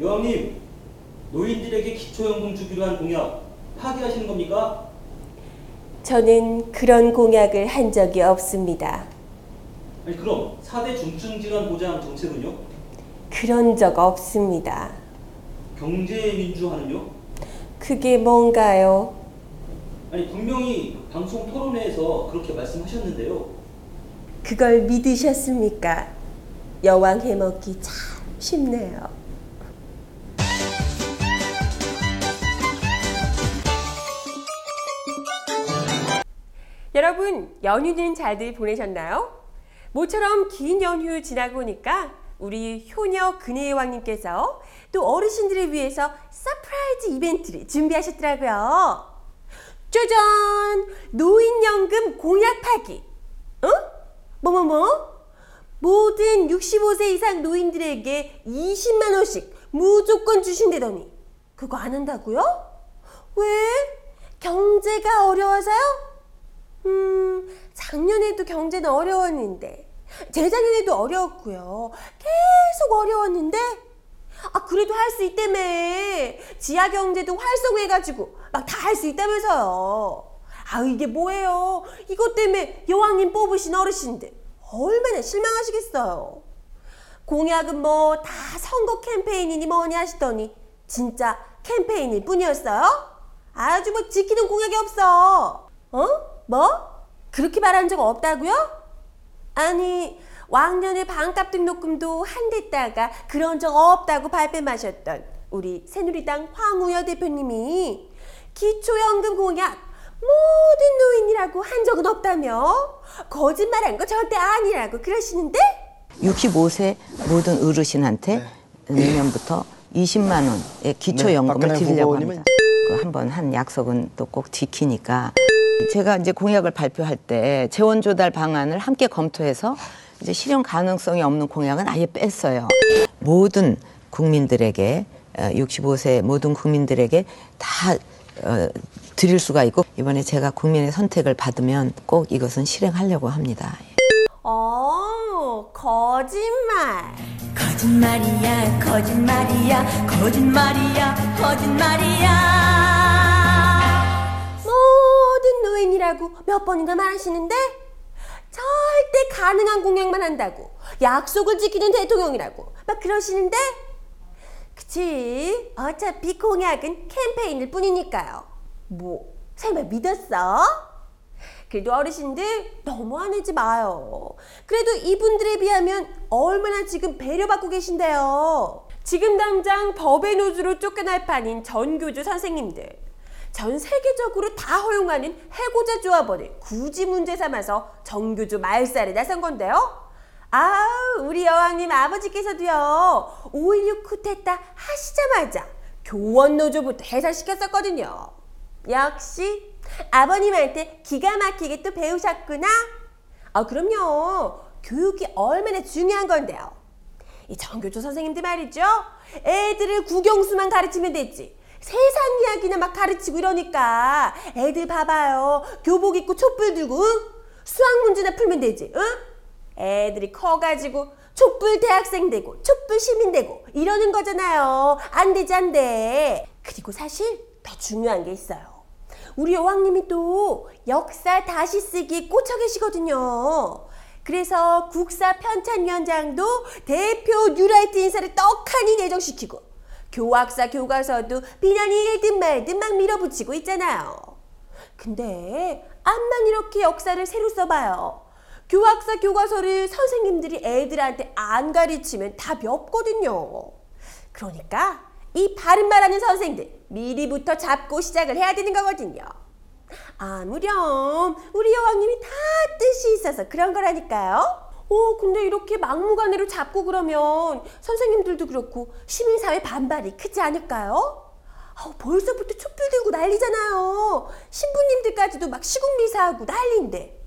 여왕님, 노인들에게 기초연금 주기로 한 공약 파기하시는 겁니까? 저는 그런 공약을 한 적이 없습니다. 아니 그럼 4대 중증 질환 보장 정책은요? 그런 적 없습니다. 경제 민주화는요? 그게 뭔가요? 아니 분명히 방송 토론회에서 그렇게 말씀하셨는데요. 그걸 믿으셨습니까? 여왕 해먹기 참 쉽네요. 여러분, 연휴는 잘들 보내셨나요? 모처럼 긴 연휴 지나고 오니까 우리 효녀 근혜 여왕님께서 또 어르신들을 위해서 surprise 이벤트를 준비하셨더라고요. 짜잔! 노인연금 공약 파기. 어? 뭐뭐뭐? 모든 65세 이상 노인들에게 20만 원씩 무조건 주신다더니 그거 안 한다고요? 왜? 경제가 어려워서요? 음, 작년에도 경제는 어려웠는데 재작년에도 어려웠고요. 계속 어려웠는데 아 그래도 할 수 있다며 지하 경제도 활성화해가지고 막 다 할 수 있다면서요. 아 이게 뭐예요? 이것 때문에 여왕님 뽑으신 어르신들 얼마나 실망하시겠어요. 공약은 뭐 다 선거 캠페인이니 뭐니 하시더니 진짜 캠페인일 뿐이었어요? 아주 뭐 지키는 공약이 없어. 어? 뭐? 그렇게 말한 적 없다고요? 아니 왕년에 반값 등록금도 한 대다가 그런 적 없다고 발뺌하셨던 우리 새누리당 황우여 대표님이 기초연금 공약 모든 노인이라고 한 적은 없다며 거짓말한 거 절대 아니라고 그러시는데 65세 모든 어르신한테 내년부터 20만 원의 기초연금을 네, 박근혜 드리려고 후보님은- 합니다. 그 한번 한 약속은 또 꼭 지키니까 제가 이제 공약을 발표할 때 재원 조달 방안을 함께 검토해서 이제 실현 가능성이 없는 공약은 아예 뺐어요. 모든 국민들에게 65세 모든 국민들에게 다 어, 드릴 수가 있고 이번에 제가 국민의 선택을 받으면 꼭 이것은 실행하려고 합니다. 어 거짓말 거짓말이야 거짓말이야 거짓말이야 거짓말이야 몇 번인가 말하시는데 절대 가능한 공약만 한다고. 약속을 지키는 대통령이라고. 막 그러시는데 그치? 어차피 공약은 캠페인일 뿐이니까요. 뭐 설마 믿었어? 그래도 어르신들 너무 화내지 마요. 그래도 이분들에 비하면 얼마나 지금 배려받고 계신데요. 지금 당장 법의 노조로 쫓겨날 판인 전교조 선생님들 전 세계적으로 다 허용하는 해고자 조합원을 굳이 문제 삼아서 정교조 말살에 나선 건데요. 아, 우리 여왕님 아버지께서도요. 5.16 쿠데타 하시자마자 교원 노조부터 해산시켰었거든요. 역시 아버님한테 기가 막히게 또 배우셨구나. 아, 그럼요. 교육이 얼마나 중요한 건데요. 이 정교조 선생님들 말이죠. 애들을 국영수만 가르치면 됐지. 세상 이야기나 막 가르치고 이러니까 애들 봐봐요. 교복 입고 촛불 들고 응? 수학 문제나 풀면 되지. 응? 애들이 커가지고 촛불 대학생 되고 촛불 시민 되고 이러는 거잖아요. 안 되지 안 돼. 그리고 사실 더 중요한 게 있어요. 우리 여왕님이 또 역사 다시 쓰기에 꽂혀 계시거든요. 그래서 국사 편찬위원장도 대표 뉴라이트 인사를 떡하니 내정시키고 교학사 교과서도 비난이 일든 말든 막 밀어붙이고 있잖아요. 근데 암만 이렇게 역사를 새로 써봐요. 교학사 교과서를 선생님들이 애들한테 안 가르치면 답이 없거든요. 그러니까 이 바른 말하는 선생들 미리부터 잡고 시작을 해야 되는 거거든요. 아무렴 우리 여왕님이 다 뜻이 있어서 그런 거라니까요. 어 근데 이렇게 막무가내로 잡고 그러면 선생님들도 그렇고 시민사회 반발이 크지 않을까요? 아, 벌써부터 촛불 들고 난리잖아요. 신부님들까지도 막 시국미사하고 난리인데.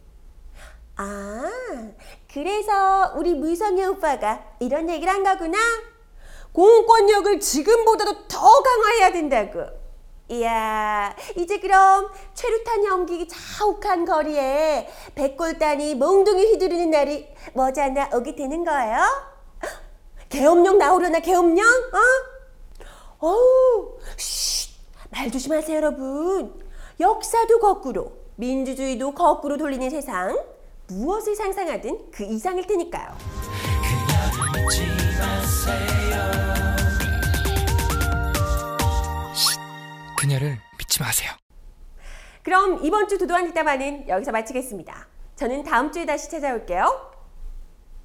아, 그래서 우리 무성의 오빠가 이런 얘기를 한 거구나. 공권력을 지금보다도 더 강화해야 된다고. 이야, 이제 그럼 최루탄 연기 자욱한 거리에 백골단이 몽둥이 휘두르는 날이 머지않아 오게 되는 거예요? 계엄령 나오려나 계엄령? 어? 어우, 쉿, 말 조심하세요, 여러분. 역사도 거꾸로, 민주주의도 거꾸로 돌리는 세상. 무엇을 상상하든 그 이상일 테니까요. 그녀를 믿지 마세요. 그럼 이번 주 도도한 뒷담화는 여기서 마치겠습니다. 저는 다음 주에 다시 찾아올게요.